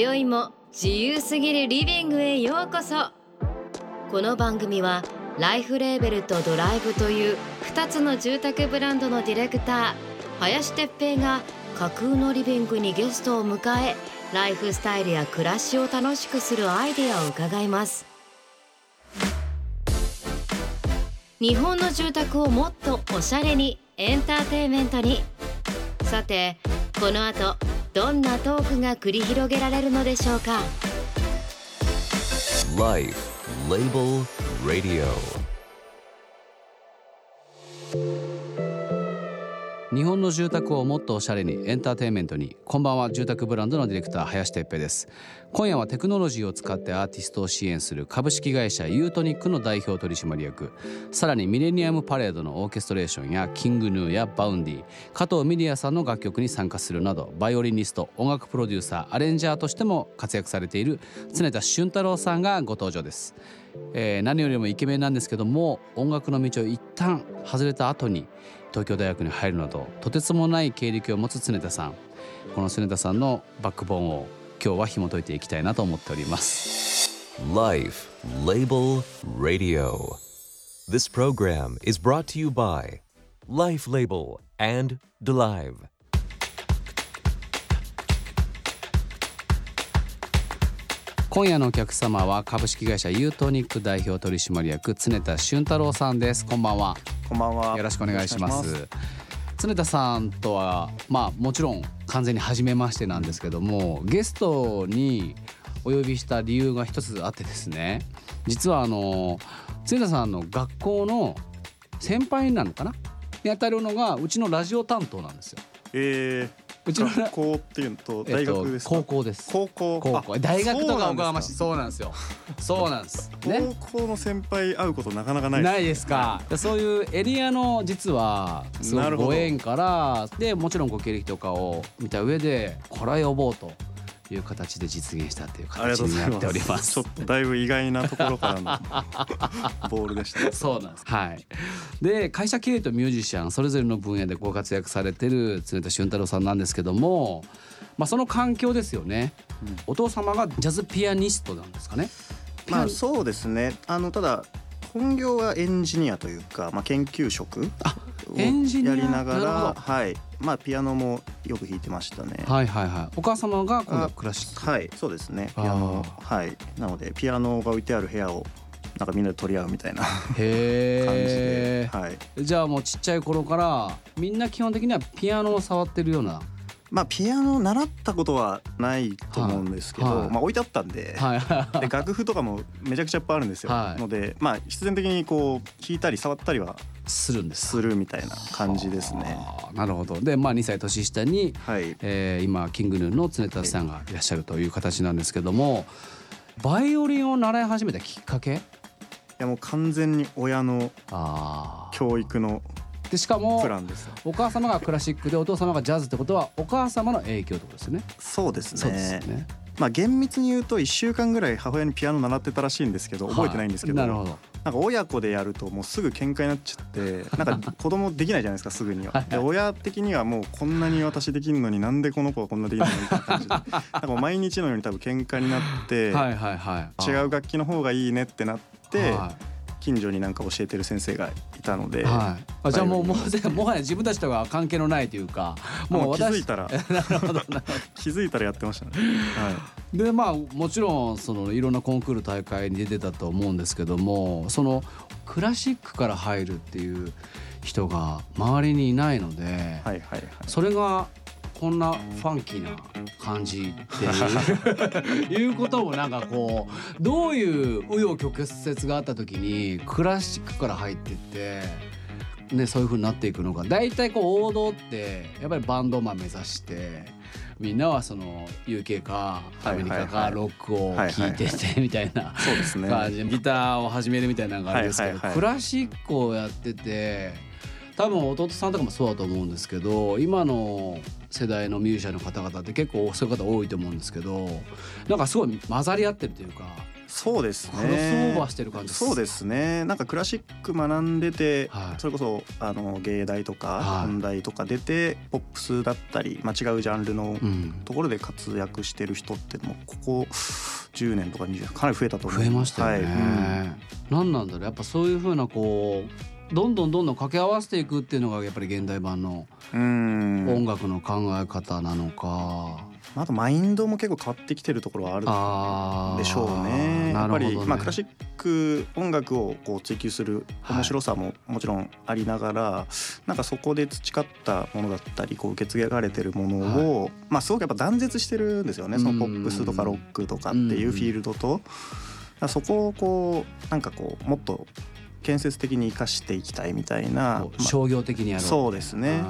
今宵も自由すぎるリビングへようこそ。この番組はライフレーベルとドライブという2つの住宅ブランドのディレクター林哲平が架空のリビングにゲストを迎えライフスタイルや暮らしを楽しくするアイデアを伺います。日本の住宅をもっとおしゃれにエンターテイメントに。さてこの後どんなトークが繰り広げられるのでしょうか？Life Label Radio 日本の住宅をもっとおしゃれにエンターテインメントに。こんばんは。住宅ブランドのディレクター林哲平です。今夜はテクノロジーを使ってアーティストを支援する株式会社ユートニックの代表取締役さらに millennium parade のオーケストレーションや King Gnu や Vaundy 加藤ミリヤさんの楽曲に参加するなどバイオリニスト音楽プロデューサーアレンジャーとしても活躍されている常田俊太郎さんがご登場です。えー何よりもイケメンなんですけども音楽の道を一旦外れた後に東京大学に入るなどとてつもない経歴を持つ常田さん。この常田さんのバックボーンを今日は紐解いていきたいなと思っております。Life Label Radio. This program is brought to you by Life Label and Delive. 今夜のお客様は株式会社ユートニック代表取締役常田俊太郎さんです。こんばんはこんばんは。よろしくお願いします常田さんとはまあもちろん完全に初めましてなんですけどもゲストにお呼びした理由が一つあってですね実はあの常田さんの学校の先輩なのかなに当たるのがうちのラジオ担当なんですよ。えうちのー、学校っていうのと大学ですか、えっと、高校です。高校。高校。あ大学とかおこがましいそそうなんですよ。そうなんです。うなんです。か高校の先輩会うことなかなかないないですか。そういうエリアの実はすごくなるほど。ご縁からでもちろんご経歴とかを見た上でこれは呼ぼうという形で実現したっていう形になっております。ちょっとだいぶ意外なところからの ボールでしたそうなんです。はい。で会社経営とミュージシャンそれぞれの分野でご活躍されてる常田俊太郎さんなんですけども、まあその環境ですよね。お父様がジャズピアニストなんですかね。まあそうですねあのただ本業はエンジニアというか、まあ、研究職をやりながらどはい。まあピアノもよく弾いてましたね。はいはいはい。お母様が今度？はクラシック。はいそうですね。ピアノ。はい。なのでピアノが置いてある部屋をなんかみんなで取り合うみたいな感じ。で。はい。じゃあもうちっちゃい頃からみんな基本的にはピアノを触ってるような。まあピアノ習ったことはないと思うんですけど、はいはいまあ置いてあったんで、はいはいで楽譜とかもめちゃくちゃいっぱいあるんですよ、はいのでまあ必然的にこう弾いたり触ったりはするんです。するみたいな感じですねなるほど。でまあ2歳年下に、はいえー今キングヌーの常田さんがいらっしゃるという形なんですけども、バイオリンを習い始めたきっかけ？いやもう完全に親の。教育のでしかもお母様がクラシックでお父様がジャズってことはお母様の影響ってことですよね。そうですねそうですよね。まあ厳密に言うと1週間ぐらい母親にピアノ習ってたらしいんですけど覚えてないんですけど、はいなるほど。なんか親子でやるともうすぐ喧嘩になっちゃってなんか子供できないじゃないですかすぐには。で親的にはもうこんなに私できるのになんでこの子はこんなできないのみたいな感じで なんか毎日のように多分喧嘩になって。違う楽器の方がいいねってなって、は近所になんか教えてる先生がいたので、い。はい。あじゃあもうもうもはや自分たちとは関係のないというか、もう気づ私いたらなるほどなるほど。気づいたらやってましたね。はいでまあもちろんそのいろんなコンクール大会に出てたと思うんですけどもそのクラシックから入るっていう人が周りにいないので、はいはいはい。それがこんなファンキーな感じっていうこともなんかこうどういう紆余曲折があった時にクラシックから入ってって。ね、そういう風になっていくのが大体こう王道ってやっぱりバンドマン目指してみんなはその UK かアメリカかロックを聴いててみたいなそうですね。感じでギターを始めるみたいなのがあるんですけど、クラシックをやってて多分弟さんとかもそうだと思うんですけど今の世代のミュージシャンの方々って結構そういう方多いと思うんですけどなんかすごい混ざり合ってるというかそうですね。クロスオーバーしてる感じそうですね。なんかクラシック学んでて、はい。それこそあの芸大とかはい。音大とか出てポップスだったり、まあ、違うジャンルのうん。ところで活躍してる人ってもうここ10年とか20年かなり増えたと思う増えましたよね、はい。うん。何なんだろう。やっぱそういうふうなこうどんどんどんどん掛け合わせていくっていうのがやっぱり現代版のうん。音楽の考え方なのか、あとマインドも結構変わってきてるところはあるでしょうね。やっぱり、まあクラシック音楽をこう追求する面白さももちろんありながら、なんかそこで培ったものだったりこう受け継がれてるものを、まあすごくやっぱ断絶してるんですよね。そのポップスとかロックとかっていうフィールドと、そこをこうなんかこうもっと建設的に生かしていきたいみたいな、ま商業的にやろうそうですね。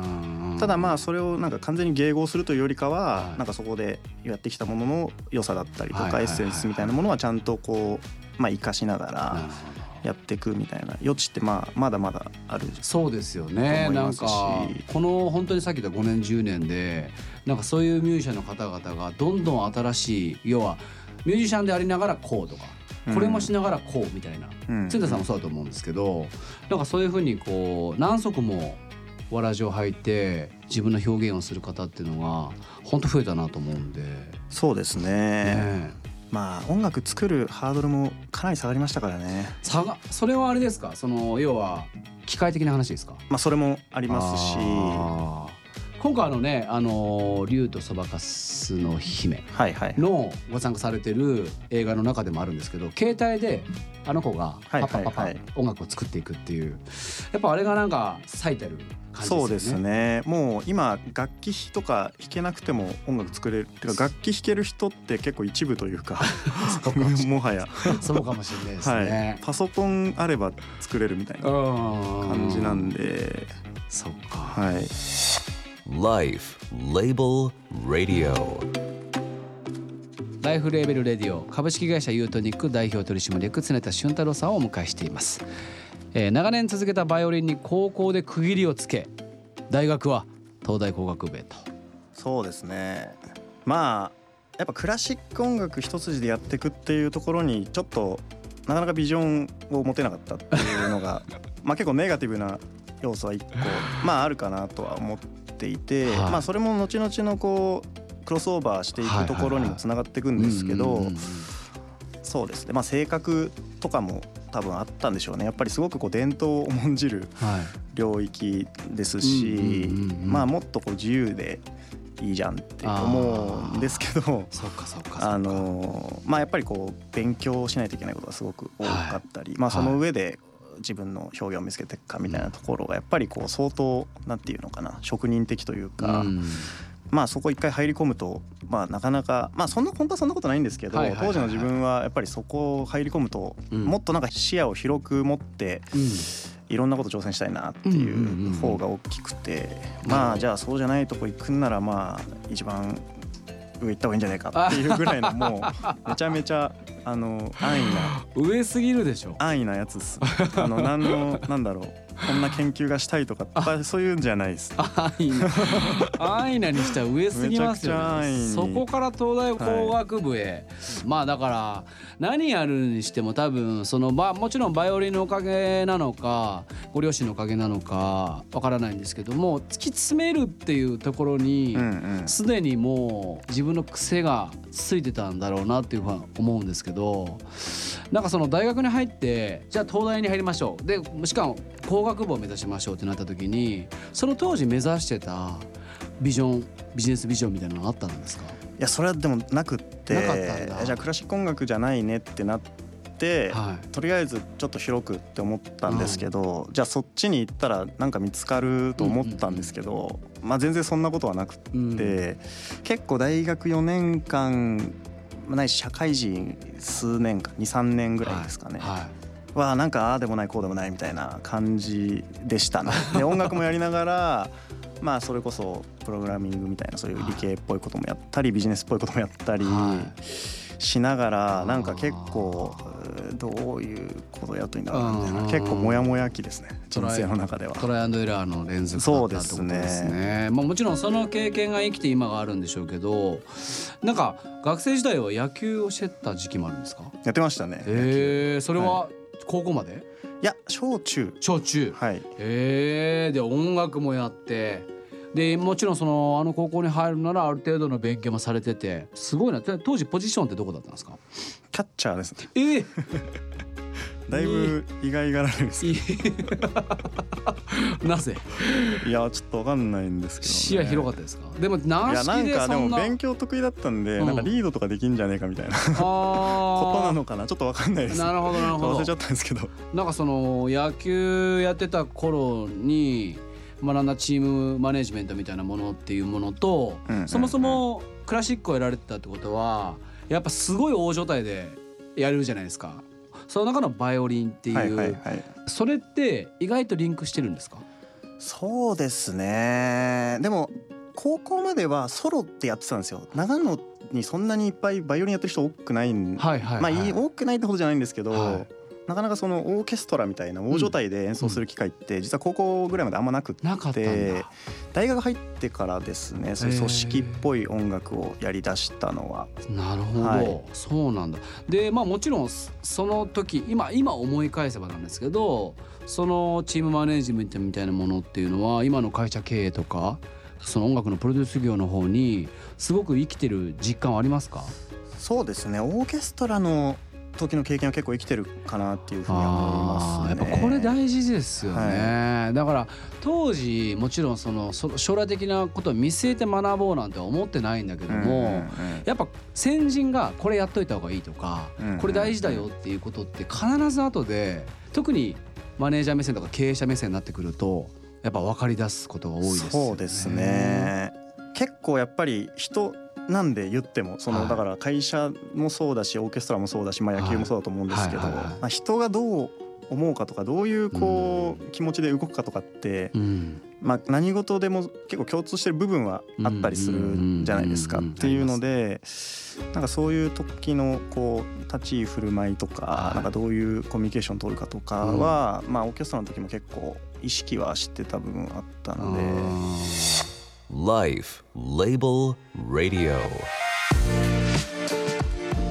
ただまあそれをなんか完全に迎合するというよりかははい。なんかそこでやってきたものの良さだったりとかエッセンスみたいなものはちゃんとこうまあ生かしながらやっていくみたいな余地ってまあまだまだあるそうですよね。なんかこの本当にさっき言った5年10年でなんかそういうミュージシャンの方々がどんどん新しい要はミュージシャンでありながらこうとかこれもしながらこうみたいな。うん。鶴田さんもそうだと思うんですけどなんかそういうふうにこう何足もわらじを履いて自分の表現をする方っていうのが本当増えたなと思うんで、そうですね。ねまあ音楽作るハードルもかなり下がりましたからね。差がそれはあれですか？その要は機械的な話ですか？まあそれもありますし今回あのねあの竜とそばかすの姫のご参加されてる映画の中でもあるんですけど携帯であの子がはいパッパッパッパ音楽を作っていくっていうやっぱあれがなんか最たる感じですよね。そうですね。もう今楽器とか弾けなくても音楽作れるてか楽器弾ける人って結構一部というか もはや、そうかもしれないですはい。ね。、パソコンあれば作れるみたいなうん感じなんで、そっか。はい、Life Label Radio. ライフレーベルレディオ株式会社ユートニック代表取締役常田俊太郎さんをお迎えしています、えー長年続けたバイオリンに高校で区切りをつけ大学は東大工学部へと。そうですね。まあやっぱクラシック音楽一筋でやっていくっていうところにちょっとなかなかビジョンを持てなかったっていうのが まあ結構ネガティブな要素は一個まああるかなとは思っていて、はい。まあそれも後々のこうクロスオーバーしていくところにもつながっていくんですけど、そうですね。まあ性格とかも多分あったんでしょうね。やっぱりすごくこう伝統を重んじるはい。領域ですし、まあもっとこう自由でいいじゃんって思うんですけどあのまあやっぱりこう勉強しないといけないことがすごく多かったり、まあその上で自分の表現を見つけていくかみたいなところがやっぱりこう相当なんていうのかな職人的というか、うん。まあそこ一回入り込むとまあなかなかまあそんな本当はそんなことないんですけど、当時の自分はやっぱりそこ入り込むと、うん。もっとなんか視野を広く持ってうん。いろんなこと挑戦したいなっていう方が大きくて、まあじゃあそうじゃないとこ行くんならまあ一番上行った方がいいんじゃないかっていうぐらいのもうめちゃめちゃあの 安易な。上すぎるでしょ。安易なやつっす。あの何のなんだろうこんな研究がしたいとかそういうんじゃないです。安易な安易なにしては上すぎますよねにそこから東大工学部へ、まあだから何やるにしても多分そのまあもちろんバイオリンのおかげなのかご両親のおかげなのかわからないんですけども突き詰めるっていうところにうんうん。すでにもう自分の癖がついてたんだろうなっていうふうに思うんですけどなんかその大学に入ってじゃあ東大に入りましょう。でしかも工学部を目指しましょうってなった時にその当時目指してたビジョンビジネスビジョンみたいなのあったんですか？いやそれはでもなくってなかったんだ。じゃあクラシック音楽じゃないねってなって、はい。とりあえずちょっと広くって思ったんですけど、じゃあそっちに行ったらなんか見つかると思ったんですけど、まあ全然そんなことはなくって、うん。結構大学4年間まあないし社会人数年間23年ぐらいですかね、ははなんかああでもないこうでもないみたいな感じでしたね。で音楽もやりながらまあそれこそプログラミングみたいなそういう理系っぽいこともやったりビジネスっぽいこともやったり、はしながらなんか結構えーどういうことやるといいんだろうなみたいな結構モヤモヤ期ですね人生の中では。トライアンドエラーの連続だったってことですねそうですねまあ、もちろんその経験が生きて今があるんでしょうけどなんか学生時代は野球をしてた時期もあるんですか？やってましたね。へえそれは高校まで？いや小中。小中。はい。へえで音楽もやって。でもちろんそのあの高校に入るならある程度の勉強もされてて。すごいな。で当時ポジションってどこだったんですか？キャッチャーですね。ええだいぶ意外がられるんですけい なぜ？どいやちょっとわかんないんですけど、ね。視野広かったですか？でも軟いやなんかでも勉強得意だったんで、うん。なんかリードとかできんじゃねえかみたいな。あことなーのかな？ちょっとわかんないです。なるほどなるほど。忘れちゃったんですけど。なんかその野球やってた頃に学んだチームマネジメントみたいなものっていうものと、うんうんうん。そもそもクラシックをやられてたってことはやっぱすごい大所帯でやれるじゃないですかその中のバイオリンっていう、はいはいはい。それって意外とリンクしてるんですか？そうですね。でも高校まではソロってやってたんですよ。長野にそんなにいっぱいバイオリンやってる人多くないん、はいはい、まあはいい多くないってほどじゃないんですけど。はいなかなかそのオーケストラみたいな大所帯で演奏する機会って実は高校ぐらいまであんまなくって大学入ってからですねそういう組織っぽい音楽をやりだしたのは。なるほど、はい。そうなんだ。でまあもちろんそその時今今思い返せばなんですけどそのチームマネジメントみたいなものっていうのは今の会社経営とかその音楽のプロデュース業の方にすごく生きてる実感はありますか？そうですね。オーケストラの時の経験は結構生きてるかなっていうふうには思いますね。やっぱこれ大事ですよね、だから当時もちろんそのそ将来的なことを見据えて学ぼうなんて思ってないんだけども、やっぱ先人がこれやっといた方がいいとか、これ大事だよっていうことって必ず後で特にマネージャー目線とか経営者目線になってくるとやっぱ分かり出すことが多いですよね。そうですね。結構やっぱり人なんで言ってもその、はい。だから会社もそうだしオーケストラもそうだし、まあ、野球もそうだと思うんですけど、まあ、人がどう思うかとかどういうこう、気持ちで動くかとかって、うん。まあ、何事でも結構共通してる部分はあったりするんじゃないですかっていうのでなんかそういう時のこう立ち居振る舞いとかはい。なんかどういうコミュニケーションを取るかとかは、まあ、オーケストラの時も結構意識はしてた部分あったので。Life Label Radio.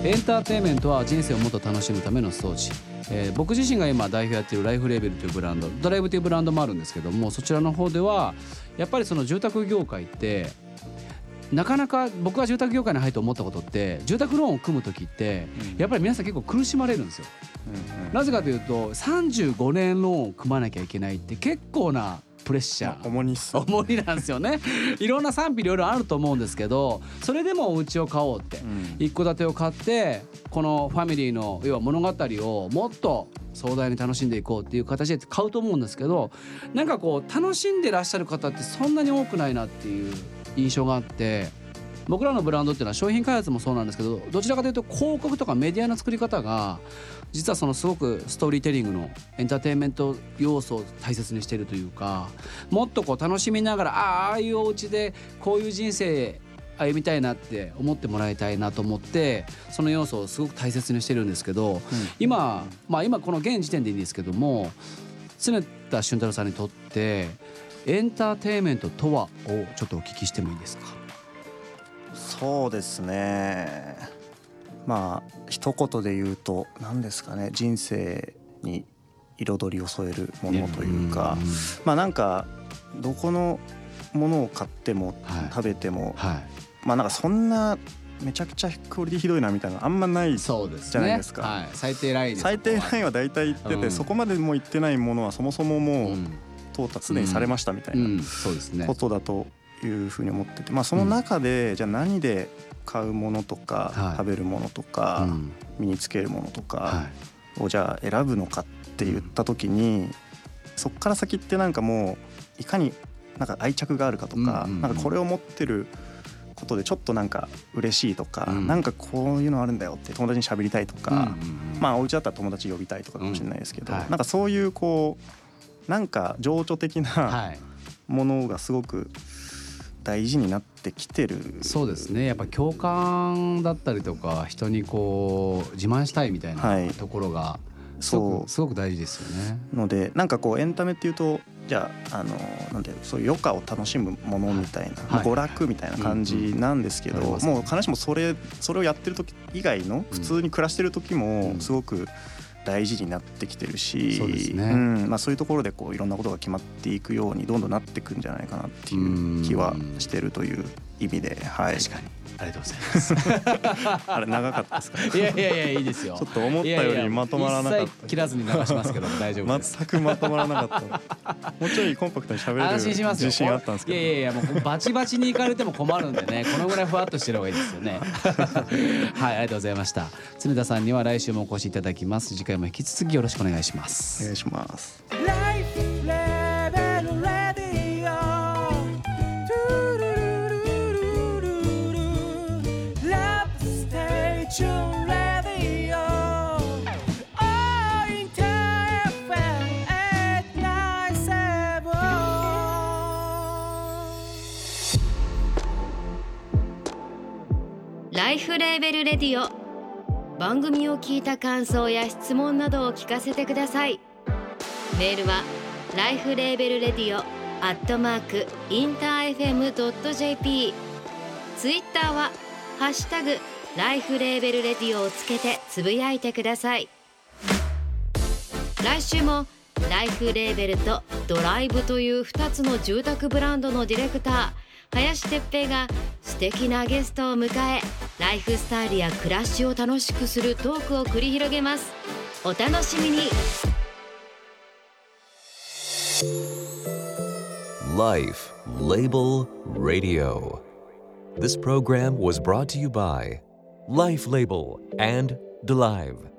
エンターテインメントは人生をもっと楽しむための装置、えー僕自身が今代表やっているライフレーベルというブランドドライブというブランドもあるんですけどもそちらの方ではやっぱりその住宅業界ってなかなか僕が住宅業界に入って思ったことって住宅ローンを組む時ってやっぱり皆さん結構苦しまれるんですよ。なぜかというと35年ローンを組まなきゃいけないって結構なプレッシャー。重荷っす重荷なんですよね。いろんな賛否いろいろあると思うんですけどそれでもお家を買おうって。うん。一戸建てを買ってこのファミリーの要は物語をもっと壮大に楽しんでいこうっていう形で買うと思うんですけどなんかこう楽しんでらっしゃる方ってそんなに多くないなっていう印象があって僕らのブランドっていうのは商品開発もそうなんですけどどちらかというと広告とかメディアの作り方が実はそのすごくストーリーテリングのエンターテインメント要素を大切にしているというかもっとこう楽しみながらああああいうお家でこういう人生歩みたいなって思ってもらいたいなと思ってその要素をすごく大切にしてるんですけど、今まあ今この現時点でいいんですけども常田俊太郎さんにとってエンターテインメントとはをちょっとお聞きしてもいいですか？そうですね。まあ一言で言うと何ですかね。人生に彩りを添えるものというかまあなんかどこのものを買ってもはい。食べてもはまあなんかそんなめちゃくちゃクオリティひどいなみたいなのあんまないじゃないですか。はい、最低ライン最低ラインンは大体言ってうん。てそこまでも言ってないものはそもそももう淘汰すでにされましたみたいなことだというふうに思ってて、まあ、その中でじゃあ何で買うものとか、はい。食べるものとうか、ん。身につけるものとかはい。をじゃあ選ぶのかって言った時に、そっから先ってなんかもういかになんか愛着があるかとか、うんうんうん。なんかこれを持ってることでちょっとなんか嬉しいとか、うん。なんかこういうのあるんだよって友達に喋りたいとか、うんうんうん。まあお家だったら友達呼びたいとかかもしれないですけど、うん。はい。なんかそういうこうなんか情緒的な、はい。ものがすごく大事になってきてる。そうですね。やっぱ共感だったりとか人にこう自慢したいみたいはない。ところがすごそうくすごく大事ですよね。のでなんかこうエンタメっていうとじゃああのなんてそういう余暇を楽しむものみたいな、まあはい。娯楽みたいな感じなんですけど、うんうんありますもう必ずしもそれそれをやってる時以外の普通に暮らしてる時もうん。すごく大事になってきてるし、そうですね。んまあ、そういうところでこういろんなことが決まっていくようにどんどんなっていくんじゃないかなっていう気はしてるという意味で、はい、確かにありがとうございます。あれ長かったですか？いやいやいやいいですよ。ちょっと思ったよりまとまらなかった切切らずに流しますけど大丈夫。全くまとまらなかったもうちょいコンパクトに喋れる。自信あったんですけどいやいやいやもうバチバチに行かれても困るんでね。このぐらいふわっとしてる方がいいですよね。はいありがとうございました。常田さんには来週もお越しいただきます。次回も引き続きよろしくお願いしまおす。願いします。LIFE LABEL Radio。番組を聞いた感想や質問などを聞かせてください。メールはライフレーベルレディオアットマークインター FM.jp ツイッターはハッシュタグ LIFE LABEL Radio をつけてつぶやいてください。来週も LIFE LABEL と Dolive という2つの住宅ブランドのディレクター林哲平が素敵なゲストを迎えライフスタイルや暮らしを楽しくするトークを繰り広げますお楽しみに Life Label Radio. This program was brought to you by Life Label and DeLive.